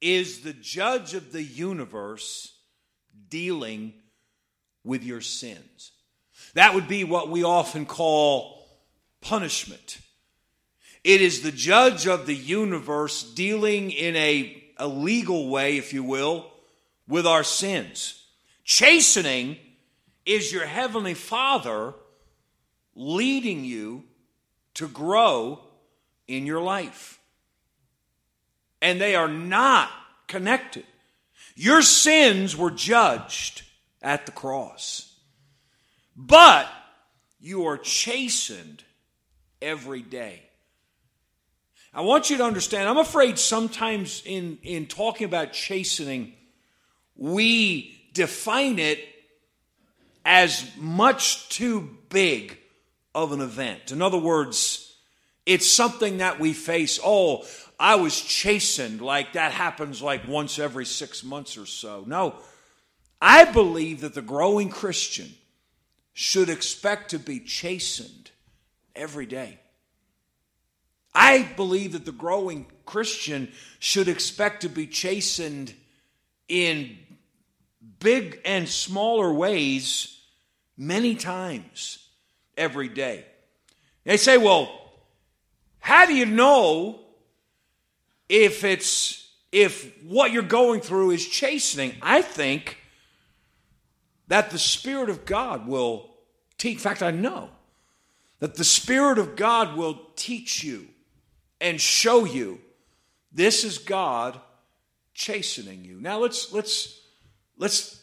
is the judge of the universe dealing with your sins. That would be what we often call punishment. It is the judge of the universe dealing in a, a legal way, if you will, with our sins. Chastening is your heavenly Father leading you to grow in your life. And they are not connected. Your sins were judged at the cross. But you are chastened every day. I want you to understand, I'm afraid sometimes in, in talking about chastening, we define it as much too big of an event. In other words, it's something that we face. Oh, I was chastened, like that happens like once every six months or so. No, I believe that the growing Christian should expect to be chastened every day. I believe that the growing Christian should expect to be chastened in big and smaller ways many times every day. They say, well, how do you know if it's if what you're going through is chastening? I think that the Spirit of God will teach. In fact, I know that the Spirit of God will teach you and show you this is God chastening you. Now let's let's let's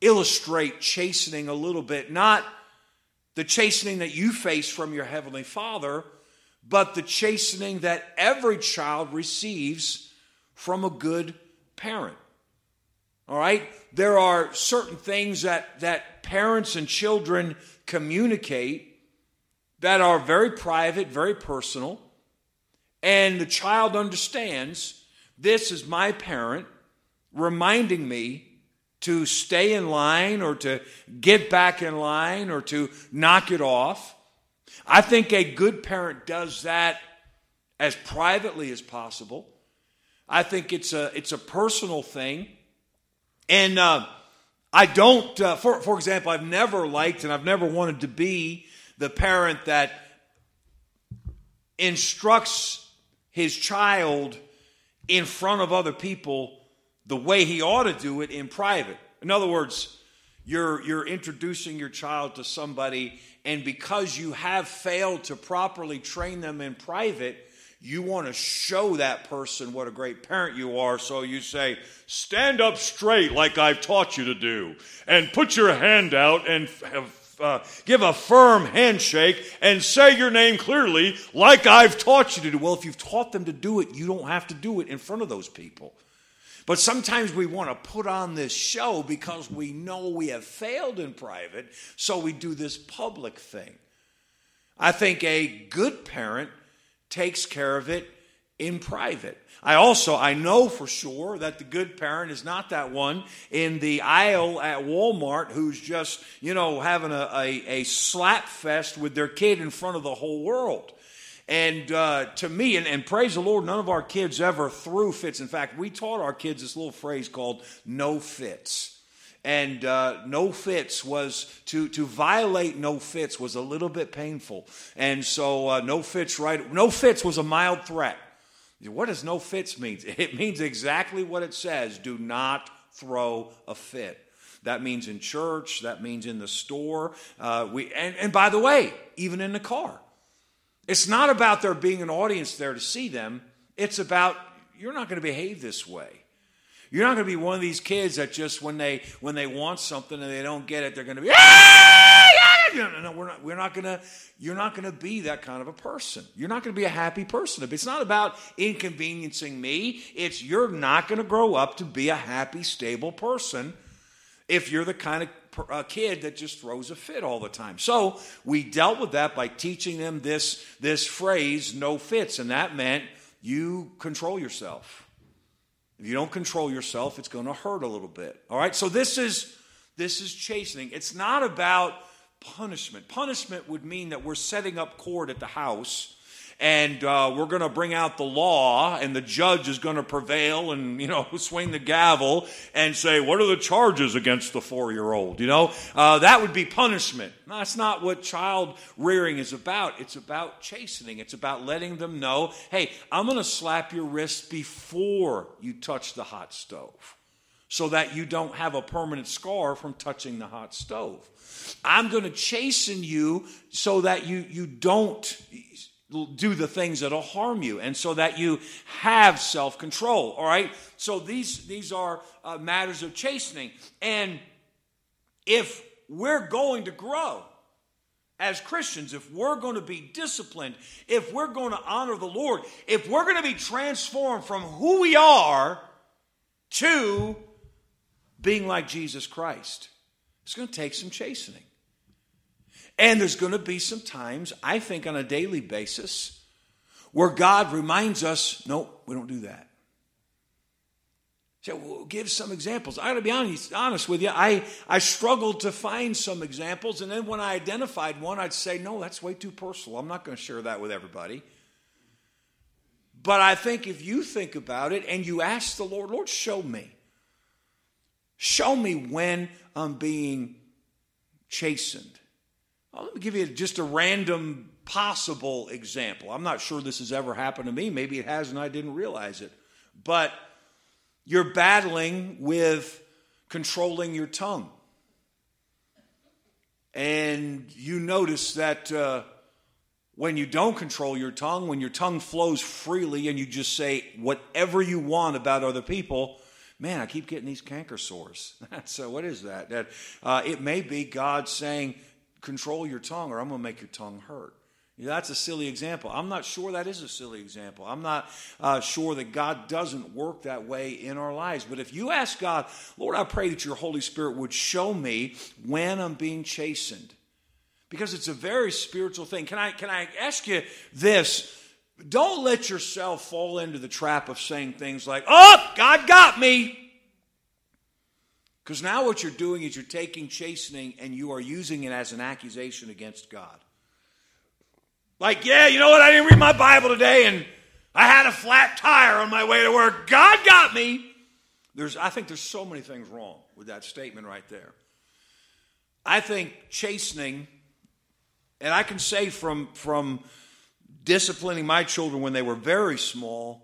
illustrate chastening a little bit, not the chastening that you face from your heavenly Father, but the chastening that every child receives from a good parent. All right? There are certain things that, that parents and children communicate that are very private, very personal, and the child understands this is my parent reminding me to stay in line or to get back in line or to knock it off. I think a good parent does that as privately as possible. I think it's a it's a personal thing, and uh, I don't. Uh, for for example, I've never liked and I've never wanted to be the parent that instructs his child in front of other people the way he ought to do it in private. In other words, you're, you're introducing your child to somebody, and because you have failed to properly train them in private, you want to show that person what a great parent you are. So you say, Stand up straight like I've taught you to do, and put your hand out and uh, give a firm handshake and say your name clearly like I've taught you to do. Well, if you've taught them to do it, you don't have to do it in front of those people. But sometimes we want to put on this show because we know we have failed in private, so we do this public thing. I think a good parent takes care of it in private. I also I know for sure that the good parent is not that one in the aisle at Walmart who's just, you know, having a, a, a slap fest with their kid in front of the whole world. And uh, to me, and, and, praise the Lord, none of our kids ever threw fits. In fact, we taught our kids this little phrase called no fits. And uh, no fits was to, to violate no fits was a little bit painful. And so uh, no fits, right? No fits was a mild threat. What does no fits mean? It means exactly what it says do not throw a fit. That means in church, that means in the store. Uh, we, and, and by the way, even in the car. It's not about there being an audience there to see them. It's about you're not going to behave this way. You're not going to be one of these kids that just when they when they want something and they don't get it, they're going to be. No, no, we're not. We're not going to. You're not going to be that kind of a person. You're not going to be a happy person. If It's not about inconveniencing me. It's you're not going to grow up to be a happy, stable person if you're the kind of a kid that just throws a fit all the time. So we dealt with that by teaching them this, this phrase, no fits, and that meant you control yourself. If you don't control yourself, it's going to hurt a little bit. All right? So this is this is chastening. It's not about punishment. Punishment would mean that we're setting up court at the house and uh, we're going to bring out the law, and the judge is going to prevail and, you know, swing the gavel and say, What are the charges against the four year old? You know, uh, that would be punishment. That's not what child rearing is about. It's about chastening, it's about letting them know, Hey, I'm going to slap your wrist before you touch the hot stove so that you don't have a permanent scar from touching the hot stove. I'm going to chasten you so that you, you don't do the things that'll harm you and so that you have self-control all right so these these are uh, matters of chastening and if we're going to grow as Christians, if we're going to be disciplined, if we're going to honor the Lord, if we're going to be transformed from who we are to being like Jesus Christ, it's going to take some chastening. And there's going to be some times, I think on a daily basis, where God reminds us, no, we don't do that. So we'll give some examples. I got to be honest, honest with you. I, I struggled to find some examples, and then when I identified one, I'd say, no, that's way too personal. I'm not going to share that with everybody. But I think if you think about it and you ask the Lord, Lord, show me. Show me when I'm being chastened. Well, let me give you just a random possible example. I'm not sure this has ever happened to me. Maybe it has and I didn't realize it. But you're battling with controlling your tongue. And you notice that uh, when you don't control your tongue, when your tongue flows freely and you just say whatever you want about other people, man, I keep getting these canker sores. so, what is that? That uh, it may be God saying, control your tongue or I'm going to make your tongue hurt. You know, that's a silly example. I'm not sure that is a silly example. I'm not uh, sure that God doesn't work that way in our lives. But if you ask God, Lord, I pray that your Holy Spirit would show me when I'm being chastened. Because it's a very spiritual thing. Can I, can I ask you this? Don't let yourself fall into the trap of saying things like, oh, God got me. Because now what you're doing is you're taking chastening and you are using it as an accusation against God. Like, yeah, you know what? I didn't read my Bible today and I had a flat tire on my way to work. God got me. There's, I think there's so many things wrong with that statement right there. I think chastening, and I can say from, from disciplining my children when they were very small,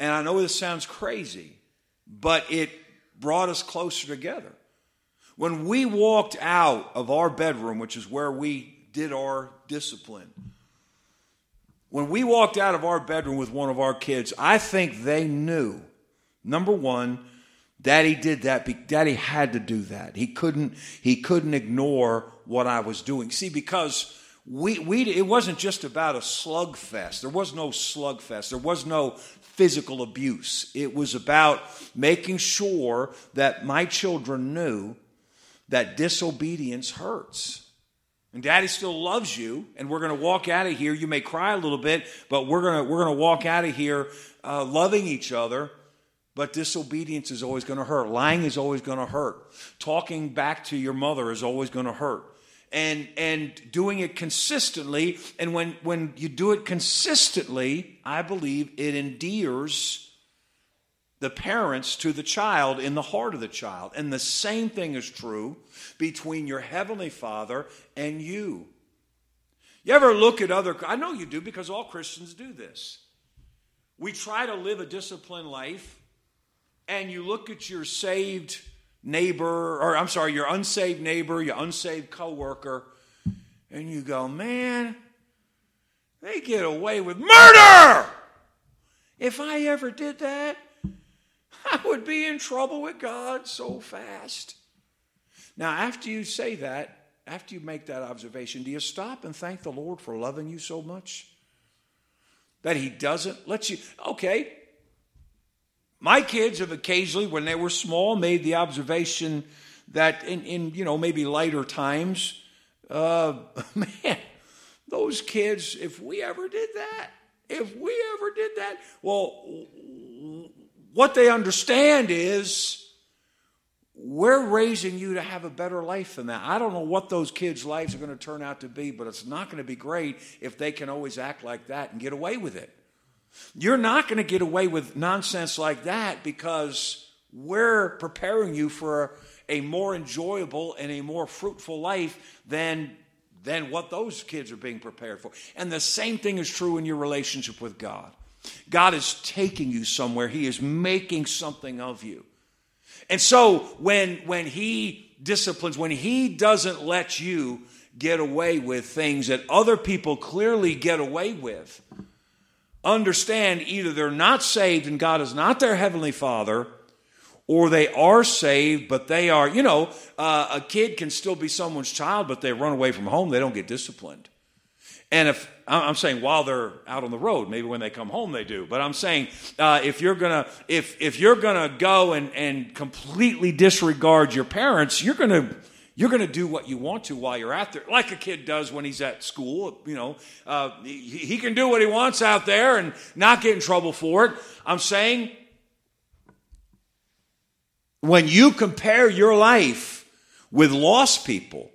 and I know this sounds crazy, but it brought us closer together. When we walked out of our bedroom, which is where we did our discipline, when we walked out of our bedroom with one of our kids, I think they knew, number one, Daddy did that. Daddy had to do that. He couldn't. He couldn't ignore what I was doing. See, because we we it wasn't just about a slugfest. There was no slugfest. There was no physical abuse. It was about making sure that my children knew that disobedience hurts. And daddy still loves you, and we're going to walk out of here. You may cry a little bit, but we're going to, we're going to walk out of here uh, loving each other. But disobedience is always going to hurt. Lying is always going to hurt. Talking back to your mother is always going to hurt and and doing it consistently. And when when you do it consistently i believe it endears the parents to the child in the heart of the child. And the same thing is true between your heavenly father and you. You ever look at other i know you do because all christians do this. We try to live a disciplined life and you look at your saved neighbor, or I'm sorry, your unsaved neighbor, your unsaved coworker, and you go, man, they get away with murder. If I ever did that, I would be in trouble with God so fast. Now, after you say that, after you make that observation, do you stop and thank the Lord for loving you so much? That He doesn't let you, okay, my kids have occasionally, when they were small, made the observation that in, in you know, maybe lighter times, uh, man, those kids, if we ever did that, if we ever did that, well, what they understand is we're raising you to have a better life than that. I don't know what those kids' lives are going to turn out to be, but it's not going to be great if they can always act like that and get away with it. You're not going to get away with nonsense like that because we're preparing you for a more enjoyable and a more fruitful life than than what those kids are being prepared for. And the same thing is true in your relationship with God. God is taking you somewhere. He is making something of you. And so when when he disciplines, when he doesn't let you get away with things that other people clearly get away with, understand either they're not saved and God is not their heavenly father, or they are saved, but they are, you know, uh, a kid can still be someone's child, but they run away from home, they don't get disciplined. And if I'm saying while they're out on the road, maybe when they come home they do. But I'm saying uh, if you're gonna if if you're gonna go and and completely disregard your parents, you're gonna you're going to do what you want to while you're out there, like a kid does when he's at school. You know, uh, he, he can do what he wants out there and not get in trouble for it. I'm saying when you compare your life with lost people,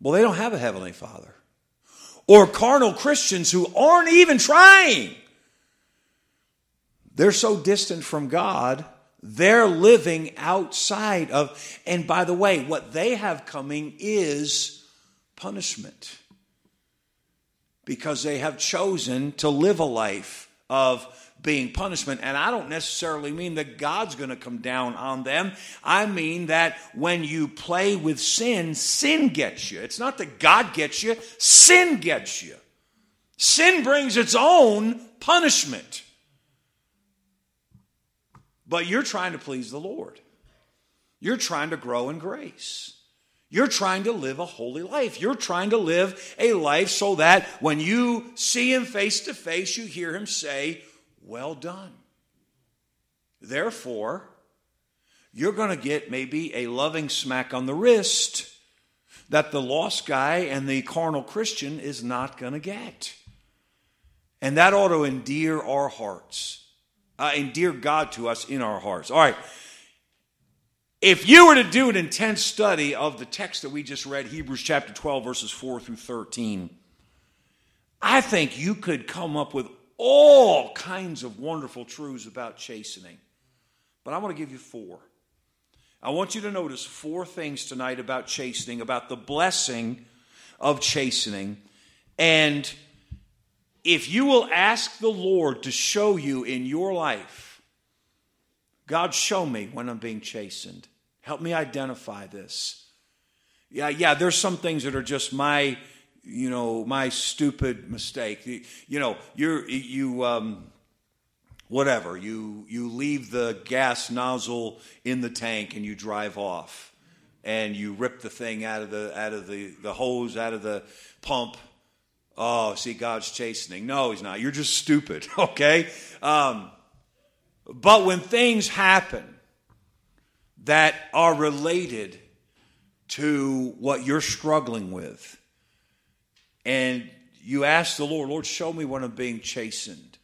well, they don't have a heavenly father or carnal Christians who aren't even trying. They're so distant from God, they're living outside of, and by the way, what they have coming is punishment because they have chosen to live a life of being punishment. And I don't necessarily mean that God's going to come down on them. I mean that when you play with sin, sin gets you. It's not that God gets you, sin gets you. Sin brings its own punishment. But you're trying to please the Lord. You're trying to grow in grace. You're trying to live a holy life. You're trying to live a life so that when you see Him face to face, you hear Him say, well done. Therefore, you're going to get maybe a loving smack on the wrist that the lost guy and the carnal Christian is not going to get. And that ought to endear our hearts, uh, endear God to us in our hearts. All right. If you were to do an intense study of the text that we just read, Hebrews chapter 12, verses 4 through 13, I think you could come up with all kinds of wonderful truths about chastening. But I want to give you four. I want you to notice four things tonight about chastening, about the blessing of chastening. And if you will ask the Lord to show you in your life, God, show me when I'm being chastened. Help me identify this. Yeah, yeah, there's some things that are just my you know, my stupid mistake. You know, you're, you, um, whatever, you, you leave the gas nozzle in the tank and you drive off and you rip the thing out of the, out of the, the hose, out of the pump. Oh, see, God's chastening. No, he's not. You're just stupid, okay? Um, but when things happen that are related to what you're struggling with, and you ask the Lord, Lord, show me when I'm being chastened.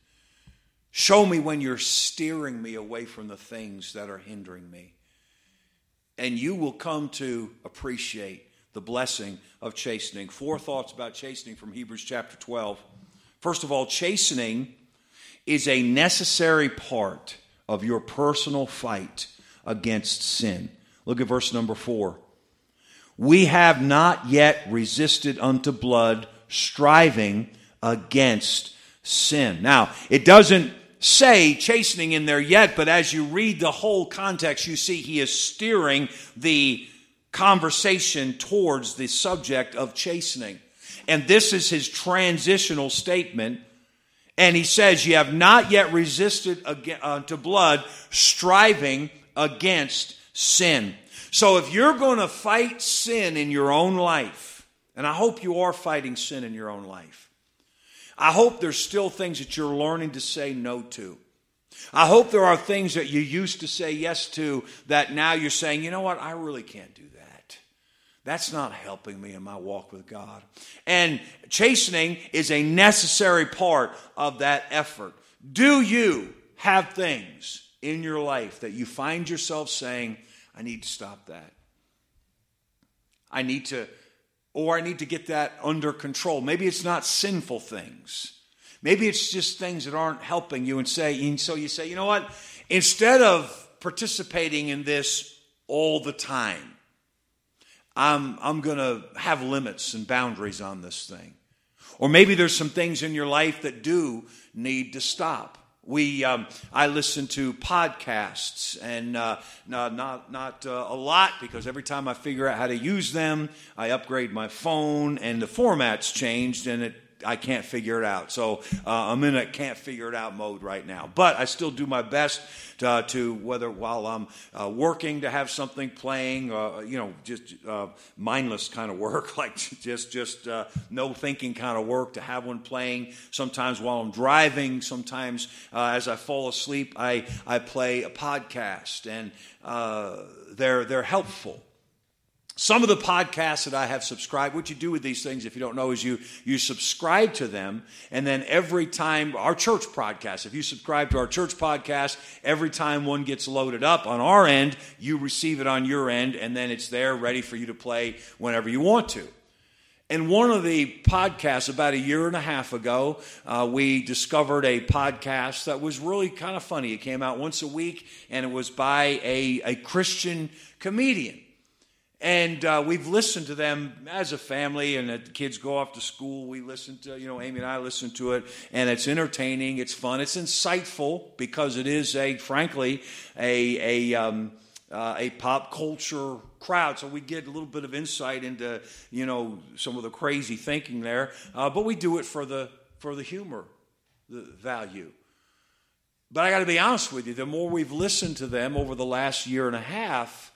Show me when you're steering me away from the things that are hindering me. And you will come to appreciate the blessing of chastening. Four thoughts about chastening from Hebrews chapter 12. First of all, chastening is a necessary part of your personal fight against sin. Look at verse number four we have not yet resisted unto blood, striving against sin. Now, it doesn't say chastening in there yet, but as you read the whole context, you see he is steering the conversation towards the subject of chastening. And this is his transitional statement. And he says, You have not yet resisted unto uh, blood, striving against sin. So if you're going to fight sin in your own life, and I hope you are fighting sin in your own life, I hope there's still things that you're learning to say no to. I hope there are things that you used to say yes to that now you're saying, you know what, I really can't do that. That's not helping me in my walk with God. And chastening is a necessary part of that effort. Do you have things in your life that you find yourself saying, I need to stop that. I need to, or I need to get that under control. Maybe it's not sinful things. Maybe it's just things that aren't helping you and say, and so you say, you know what? Instead of participating in this all the time, I'm, I'm going to have limits and boundaries on this thing. Or maybe there's some things in your life that do need to stop. We, um, I listen to podcasts, and uh, not not, not uh, a lot because every time I figure out how to use them, I upgrade my phone, and the format's changed, and it I can't figure it out. So uh, I'm in a can't figure it out mode right now. But I still do my best to, uh, to whether while I'm uh, working to have something playing, uh, you know, just uh, mindless kind of work, like just just uh, no thinking kind of work, to have one playing. Sometimes while I'm driving, sometimes as I fall asleep, I I play a podcast, and they're they're helpful. Some of the podcasts that I have subscribed, what you do with these things, if you don't know, is you, you subscribe to them. And then every time, our church podcast, if you subscribe to our church podcast, every time one gets loaded up on our end, you receive it on your end, and then it's there ready for you to play whenever you want to. And one of the podcasts, about a year and a half ago, uh, we discovered a podcast that was really kind of funny. It came out once a week, and it was by a, a Christian comedian. And uh, we've listened to them as a family, and the kids go off to school. We listen to, you know, Amy and I listen to it, and it's entertaining, it's fun, it's insightful because it is a, frankly, a a um, uh, a pop culture crowd. So we get a little bit of insight into, you know, some of the crazy thinking there. Uh, but we do it for the for the humor, the value. But I got to be honest with you. The more we've listened to them over the last year and a half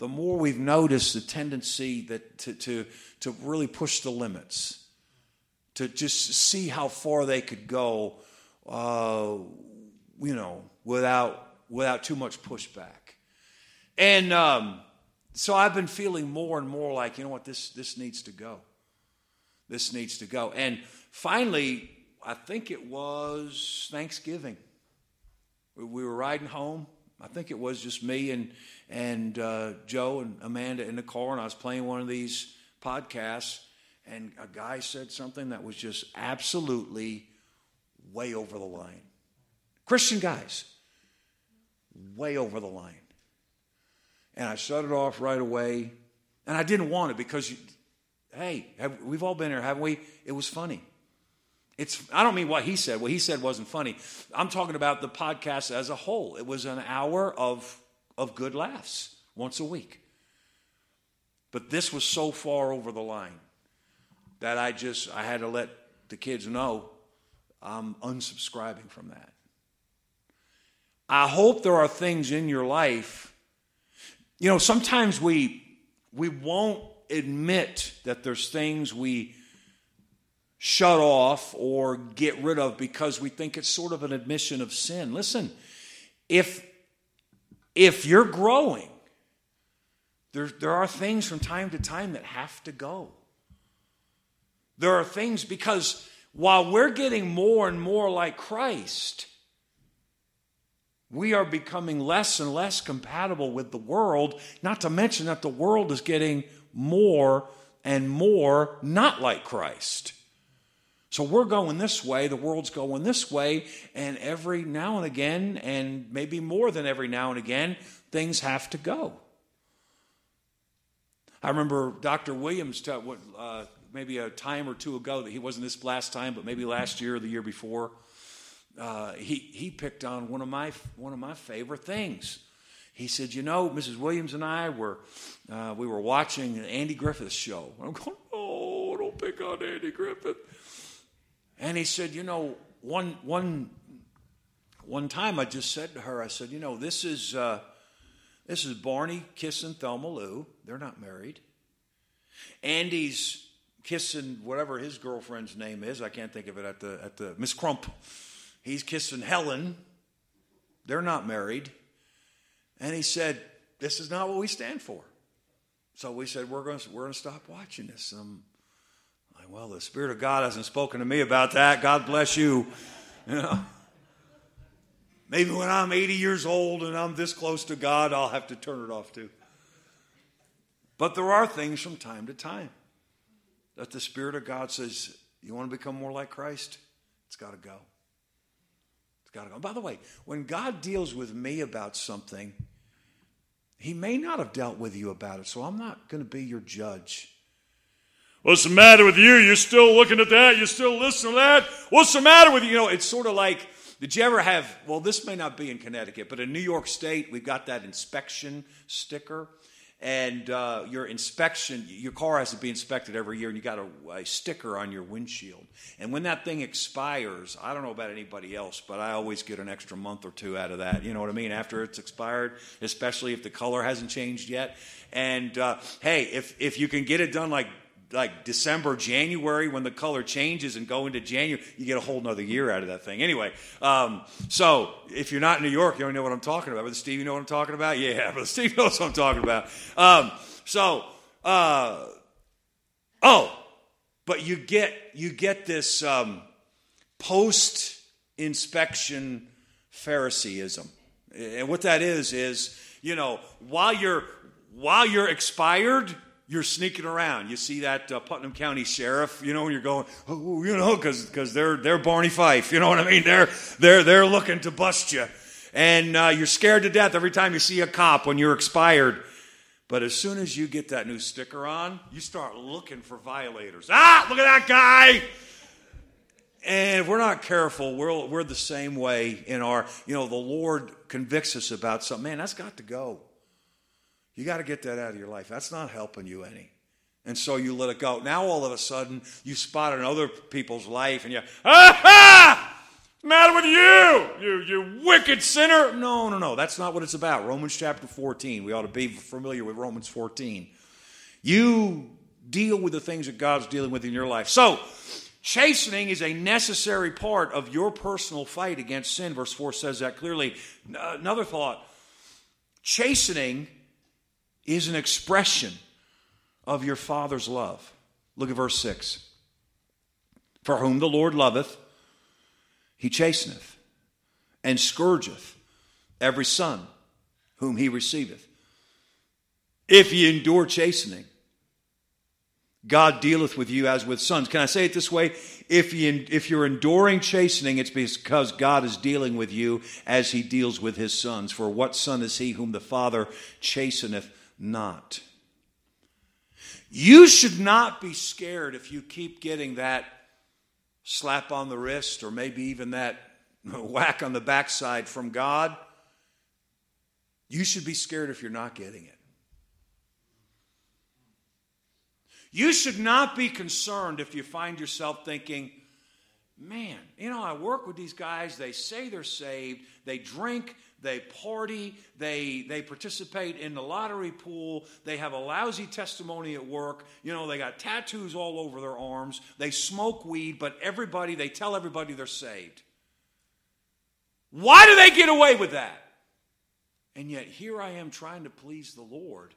the more we've noticed the tendency that to, to, to really push the limits, to just see how far they could go, uh, you know, without, without too much pushback. And um, so I've been feeling more and more like, you know what, this, this needs to go. This needs to go. And finally, I think it was Thanksgiving. We were riding home. I think it was just me and and uh, Joe and Amanda in the car, and I was playing one of these podcasts, and a guy said something that was just absolutely way over the line. Christian guys, way over the line. And I shut it off right away, and I didn't want it because, you, hey, have, we've all been there, haven't we? It was funny. It's, I don't mean what he said. What he said wasn't funny. I'm talking about the podcast as a whole. It was an hour of of good laughs once a week. But this was so far over the line that I just I had to let the kids know I'm unsubscribing from that. I hope there are things in your life. You know, sometimes we we won't admit that there's things we shut off or get rid of because we think it's sort of an admission of sin. Listen, if if you're growing, there, there are things from time to time that have to go. There are things because while we're getting more and more like Christ, we are becoming less and less compatible with the world, not to mention that the world is getting more and more not like Christ. So we're going this way, the world's going this way, and every now and again, and maybe more than every now and again, things have to go. I remember Dr. Williams, t- uh, maybe a time or two ago, that he wasn't this last time, but maybe last year or the year before, uh, he, he picked on one of, my, one of my favorite things. He said, You know, Mrs. Williams and I were, uh, we were watching an Andy Griffith show. I'm going, Oh, don't pick on Andy Griffith. And he said, You know, one, one, one time I just said to her, I said, You know, this is, uh, this is Barney kissing Thelma Lou. They're not married. Andy's kissing whatever his girlfriend's name is. I can't think of it at the, at the Miss Crump. He's kissing Helen. They're not married. And he said, This is not what we stand for. So we said, We're going to, we're going to stop watching this. Um, well, the Spirit of God hasn't spoken to me about that. God bless you. You know. Maybe when I'm 80 years old and I'm this close to God, I'll have to turn it off too. But there are things from time to time that the Spirit of God says, You want to become more like Christ? It's got to go. It's got to go. By the way, when God deals with me about something, He may not have dealt with you about it, so I'm not going to be your judge. What's the matter with you? You're still looking at that? You're still listening to that? What's the matter with you? You know, it's sort of like did you ever have, well, this may not be in Connecticut, but in New York State, we've got that inspection sticker and uh, your inspection, your car has to be inspected every year, and you got a, a, sticker on your windshield. And when that thing expires, I don't know about anybody else, but I always get an extra month or two out of that. You know what I mean? After it's expired, especially if the color hasn't changed yet. And uh, hey, if if you can get it done like like December, January, when the color changes and go into January, you get a whole nother year out of that thing. Anyway, um, so if you're not in New York, you don't know what I'm talking about. Brother Steve, you know what I'm talking about? Yeah, Brother Steve knows what I'm talking about. Um, so, uh, oh, but you get you get this um, post inspection Phariseeism, and what that is is you know while you're while you're expired you're sneaking around. You see that uh, Putnam County sheriff, you know, you're going, oh, you know, because because they're they're Barney Fife, you know what I mean? They're they're they're looking to bust you, and uh, you're scared to death every time you see a cop when you're expired. But as soon as you get that new sticker on, you start looking for violators. Ah, look at that guy! And if we're not careful, we're, we're the same way in our, you know, the Lord convicts us about something. Man, that's got to go. You got to get that out of your life. That's not helping you any. And so you let it go. Now all of a sudden you spot in other people's life and you, ah matter with you? You, you wicked sinner. No, no, no. That's not what it's about. Romans chapter 14. We ought to be familiar with Romans 14. You deal with the things that God's dealing with in your life. So, chastening is a necessary part of your personal fight against sin. Verse 4 says that clearly. Another thought chastening is an expression of your Father's love. Look at verse 6. For whom the Lord loveth, he chasteneth, and scourgeth every son whom he receiveth. If ye endure chastening, God dealeth with you as with sons. Can I say it this way? If, you, if you're enduring chastening, it's because God is dealing with you as he deals with his sons. For what son is he whom the Father chasteneth not. You should not be scared if you keep getting that slap on the wrist or maybe even that whack on the backside from God. You should be scared if you're not getting it. You should not be concerned if you find yourself thinking, man, you know, I work with these guys, they say they're saved, they drink, they party, they, they participate in the lottery pool, they have a lousy testimony at work, you know, they got tattoos all over their arms, they smoke weed, but everybody, they tell everybody they're saved. Why do they get away with that? And yet here I am trying to please the Lord,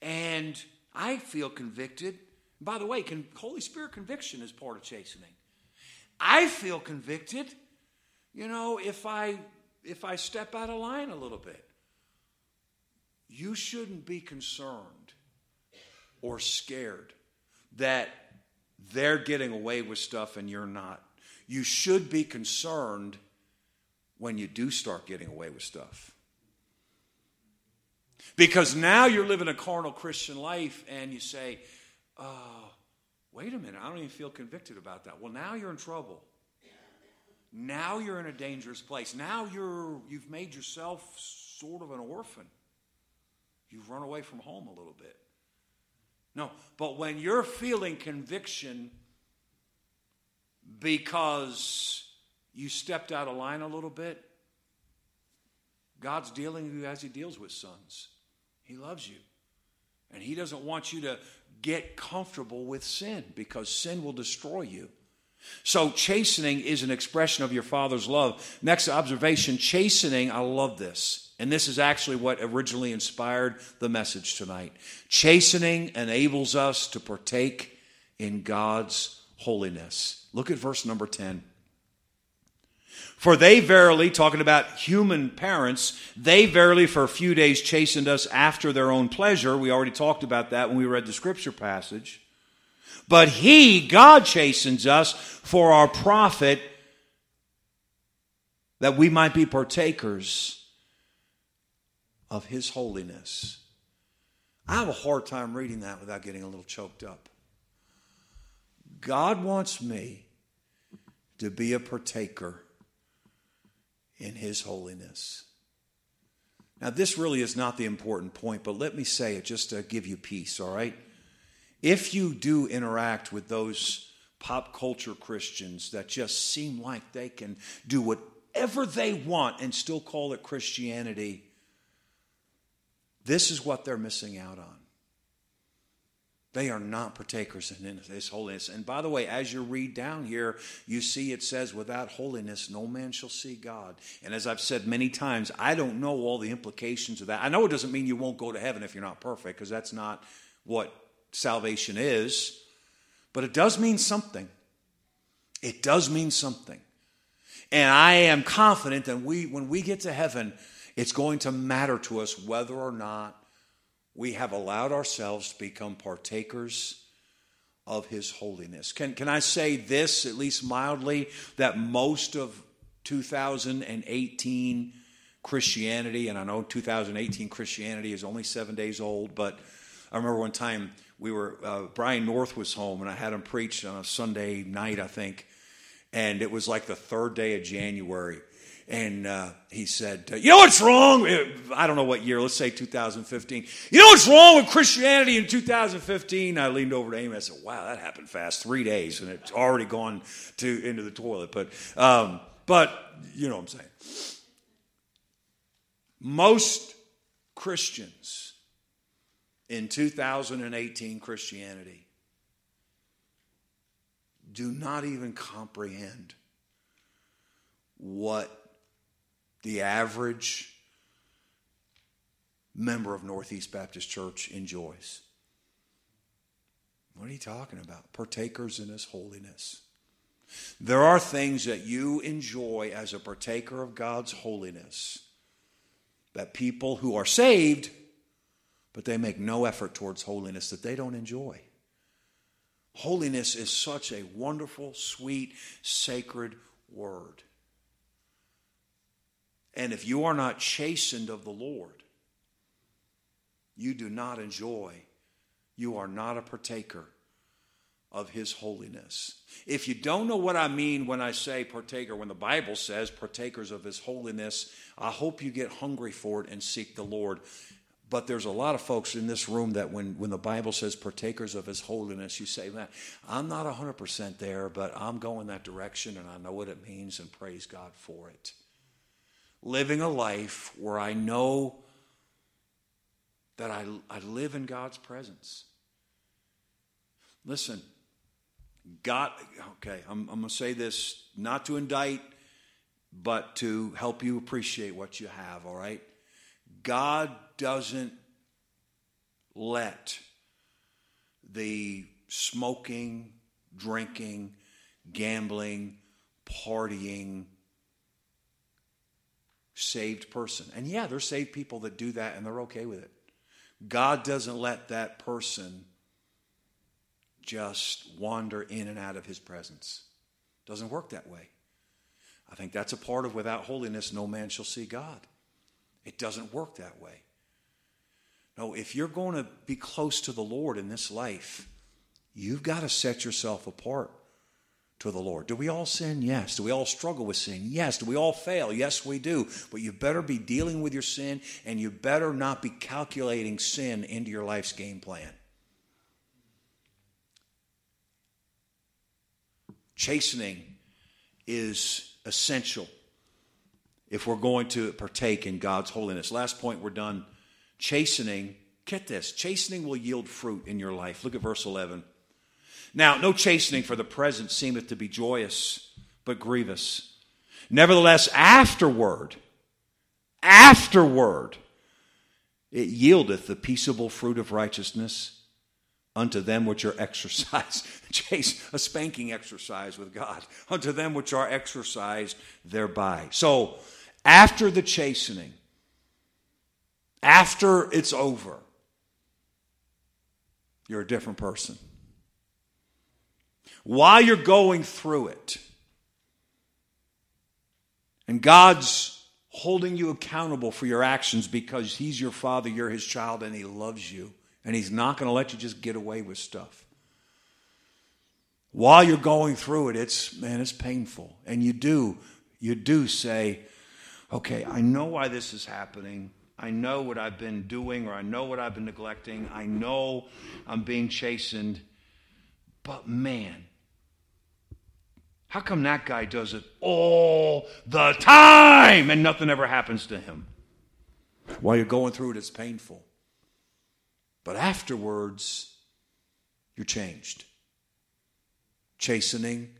and I feel convicted. By the way, can, Holy Spirit conviction is part of chastening. I feel convicted, you know, if I if I step out of line a little bit. You shouldn't be concerned or scared that they're getting away with stuff and you're not. You should be concerned when you do start getting away with stuff. Because now you're living a carnal Christian life and you say, oh, wait a minute, I don't even feel convicted about that. Well, now you're in trouble. Now you're in a dangerous place. Now you're, you've made yourself sort of an orphan. You've run away from home a little bit. No, but when you're feeling conviction because you stepped out of line a little bit, God's dealing with you as He deals with sons. He loves you. And He doesn't want you to get comfortable with sin because sin will destroy you. So, chastening is an expression of your Father's love. Next observation chastening, I love this. And this is actually what originally inspired the message tonight. Chastening enables us to partake in God's holiness. Look at verse number 10. For they verily, talking about human parents, they verily for a few days chastened us after their own pleasure. We already talked about that when we read the scripture passage. But He, God, chastens us for our profit, that we might be partakers of His holiness. I have a hard time reading that without getting a little choked up. God wants me to be a partaker in His holiness. Now, this really is not the important point, but let me say it just to give you peace, all right? If you do interact with those pop culture Christians that just seem like they can do whatever they want and still call it Christianity, this is what they're missing out on. They are not partakers in this holiness. And by the way, as you read down here, you see it says, without holiness, no man shall see God. And as I've said many times, I don't know all the implications of that. I know it doesn't mean you won't go to heaven if you're not perfect, because that's not what salvation is. But it does mean something. It does mean something. And I am confident that we, when we get to heaven, it's going to matter to us whether or not we have allowed ourselves to become partakers of his holiness. Can, can I say this, at least mildly, that most of 2018 Christianity, and I know 2018 Christianity is only seven days old, but I remember one time we were, uh, Brian North was home, and I had him preach on a Sunday night, I think, and it was like the third day of January and uh, he said, You know what's wrong? I don't know what year, let's say 2015. You know what's wrong with Christianity in 2015? I leaned over to Amy. I said, Wow, that happened fast. Three days, and it's already gone to into the toilet. But, um, but you know what I'm saying. Most Christians in 2018 Christianity do not even comprehend what the average member of Northeast Baptist Church enjoys. What are you talking about? Partakers in His holiness. There are things that you enjoy as a partaker of God's holiness that people who are saved, but they make no effort towards holiness, that they don't enjoy. Holiness is such a wonderful, sweet, sacred word. And if you are not chastened of the Lord, you do not enjoy, you are not a partaker of his holiness. If you don't know what I mean when I say partaker, when the Bible says partakers of his holiness, I hope you get hungry for it and seek the Lord. But there's a lot of folks in this room that when, when the Bible says partakers of his holiness, you say, man, I'm not 100% there, but I'm going that direction and I know what it means and praise God for it living a life where I know that I, I live in God's presence. Listen, God, okay, I'm, I'm going to say this not to indict, but to help you appreciate what you have, all right? God doesn't let the smoking, drinking, gambling, partying, saved person. And yeah, there's saved people that do that and they're okay with it. God doesn't let that person just wander in and out of his presence. Doesn't work that way. I think that's a part of without holiness, no man shall see God. It doesn't work that way. No, if you're going to be close to the Lord in this life, you've got to set yourself apart to the Lord. Do we all sin? Yes. Do we all struggle with sin? Yes. Do we all fail? Yes, we do. But you better be dealing with your sin and you better not be calculating sin into your life's game plan. Chastening is essential if we're going to partake in God's holiness. Last point, we're done. Chastening, get this, chastening will yield fruit in your life. Look at verse 11. Now, no chastening for the present seemeth to be joyous, but grievous. Nevertheless, afterward, afterward, it yieldeth the peaceable fruit of righteousness unto them which are exercised. Chase a spanking exercise with God. Unto them which are exercised thereby. So, after the chastening, after it's over, you're a different person. While you're going through it, and God's holding you accountable for your actions because He's your Father, you're His child, and He loves you and He's not going to let you just get away with stuff. While you're going through it, it's, man, it's painful. And you do, you do say, okay, I know why this is happening. I know what I've been doing or I know what I've been neglecting. I know I'm being chastened. But man, how come that guy does it all the time and nothing ever happens to him? While you're going through it, it's painful. But afterwards, you're changed. Chastening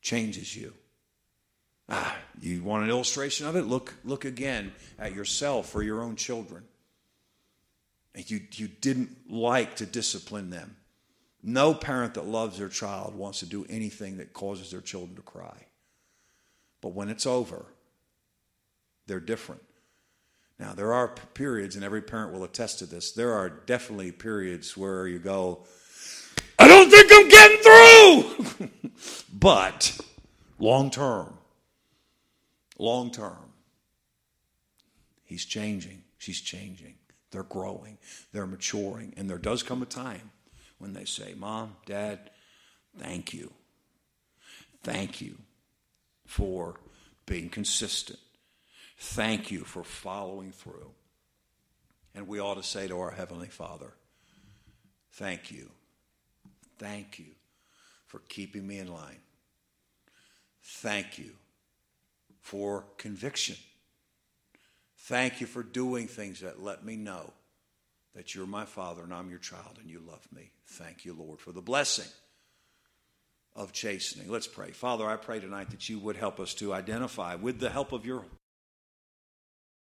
changes you. Ah, you want an illustration of it? Look, look again at yourself or your own children. You, you didn't like to discipline them. No parent that loves their child wants to do anything that causes their children to cry. But when it's over, they're different. Now, there are periods, and every parent will attest to this, there are definitely periods where you go, I don't think I'm getting through! but long term, long term, he's changing, she's changing, they're growing, they're maturing, and there does come a time when they say, Mom, Dad, thank you. Thank you for being consistent Thank you for following through. And we ought to say to our Heavenly Father, Thank you. Thank you for keeping me in line. Thank you for conviction. Thank you for doing things that let me know that you're my Father and I'm your child and you love me. Thank you, Lord, for the blessing of chastening. Let's pray. Father, I pray tonight that you would help us to identify, with the help of your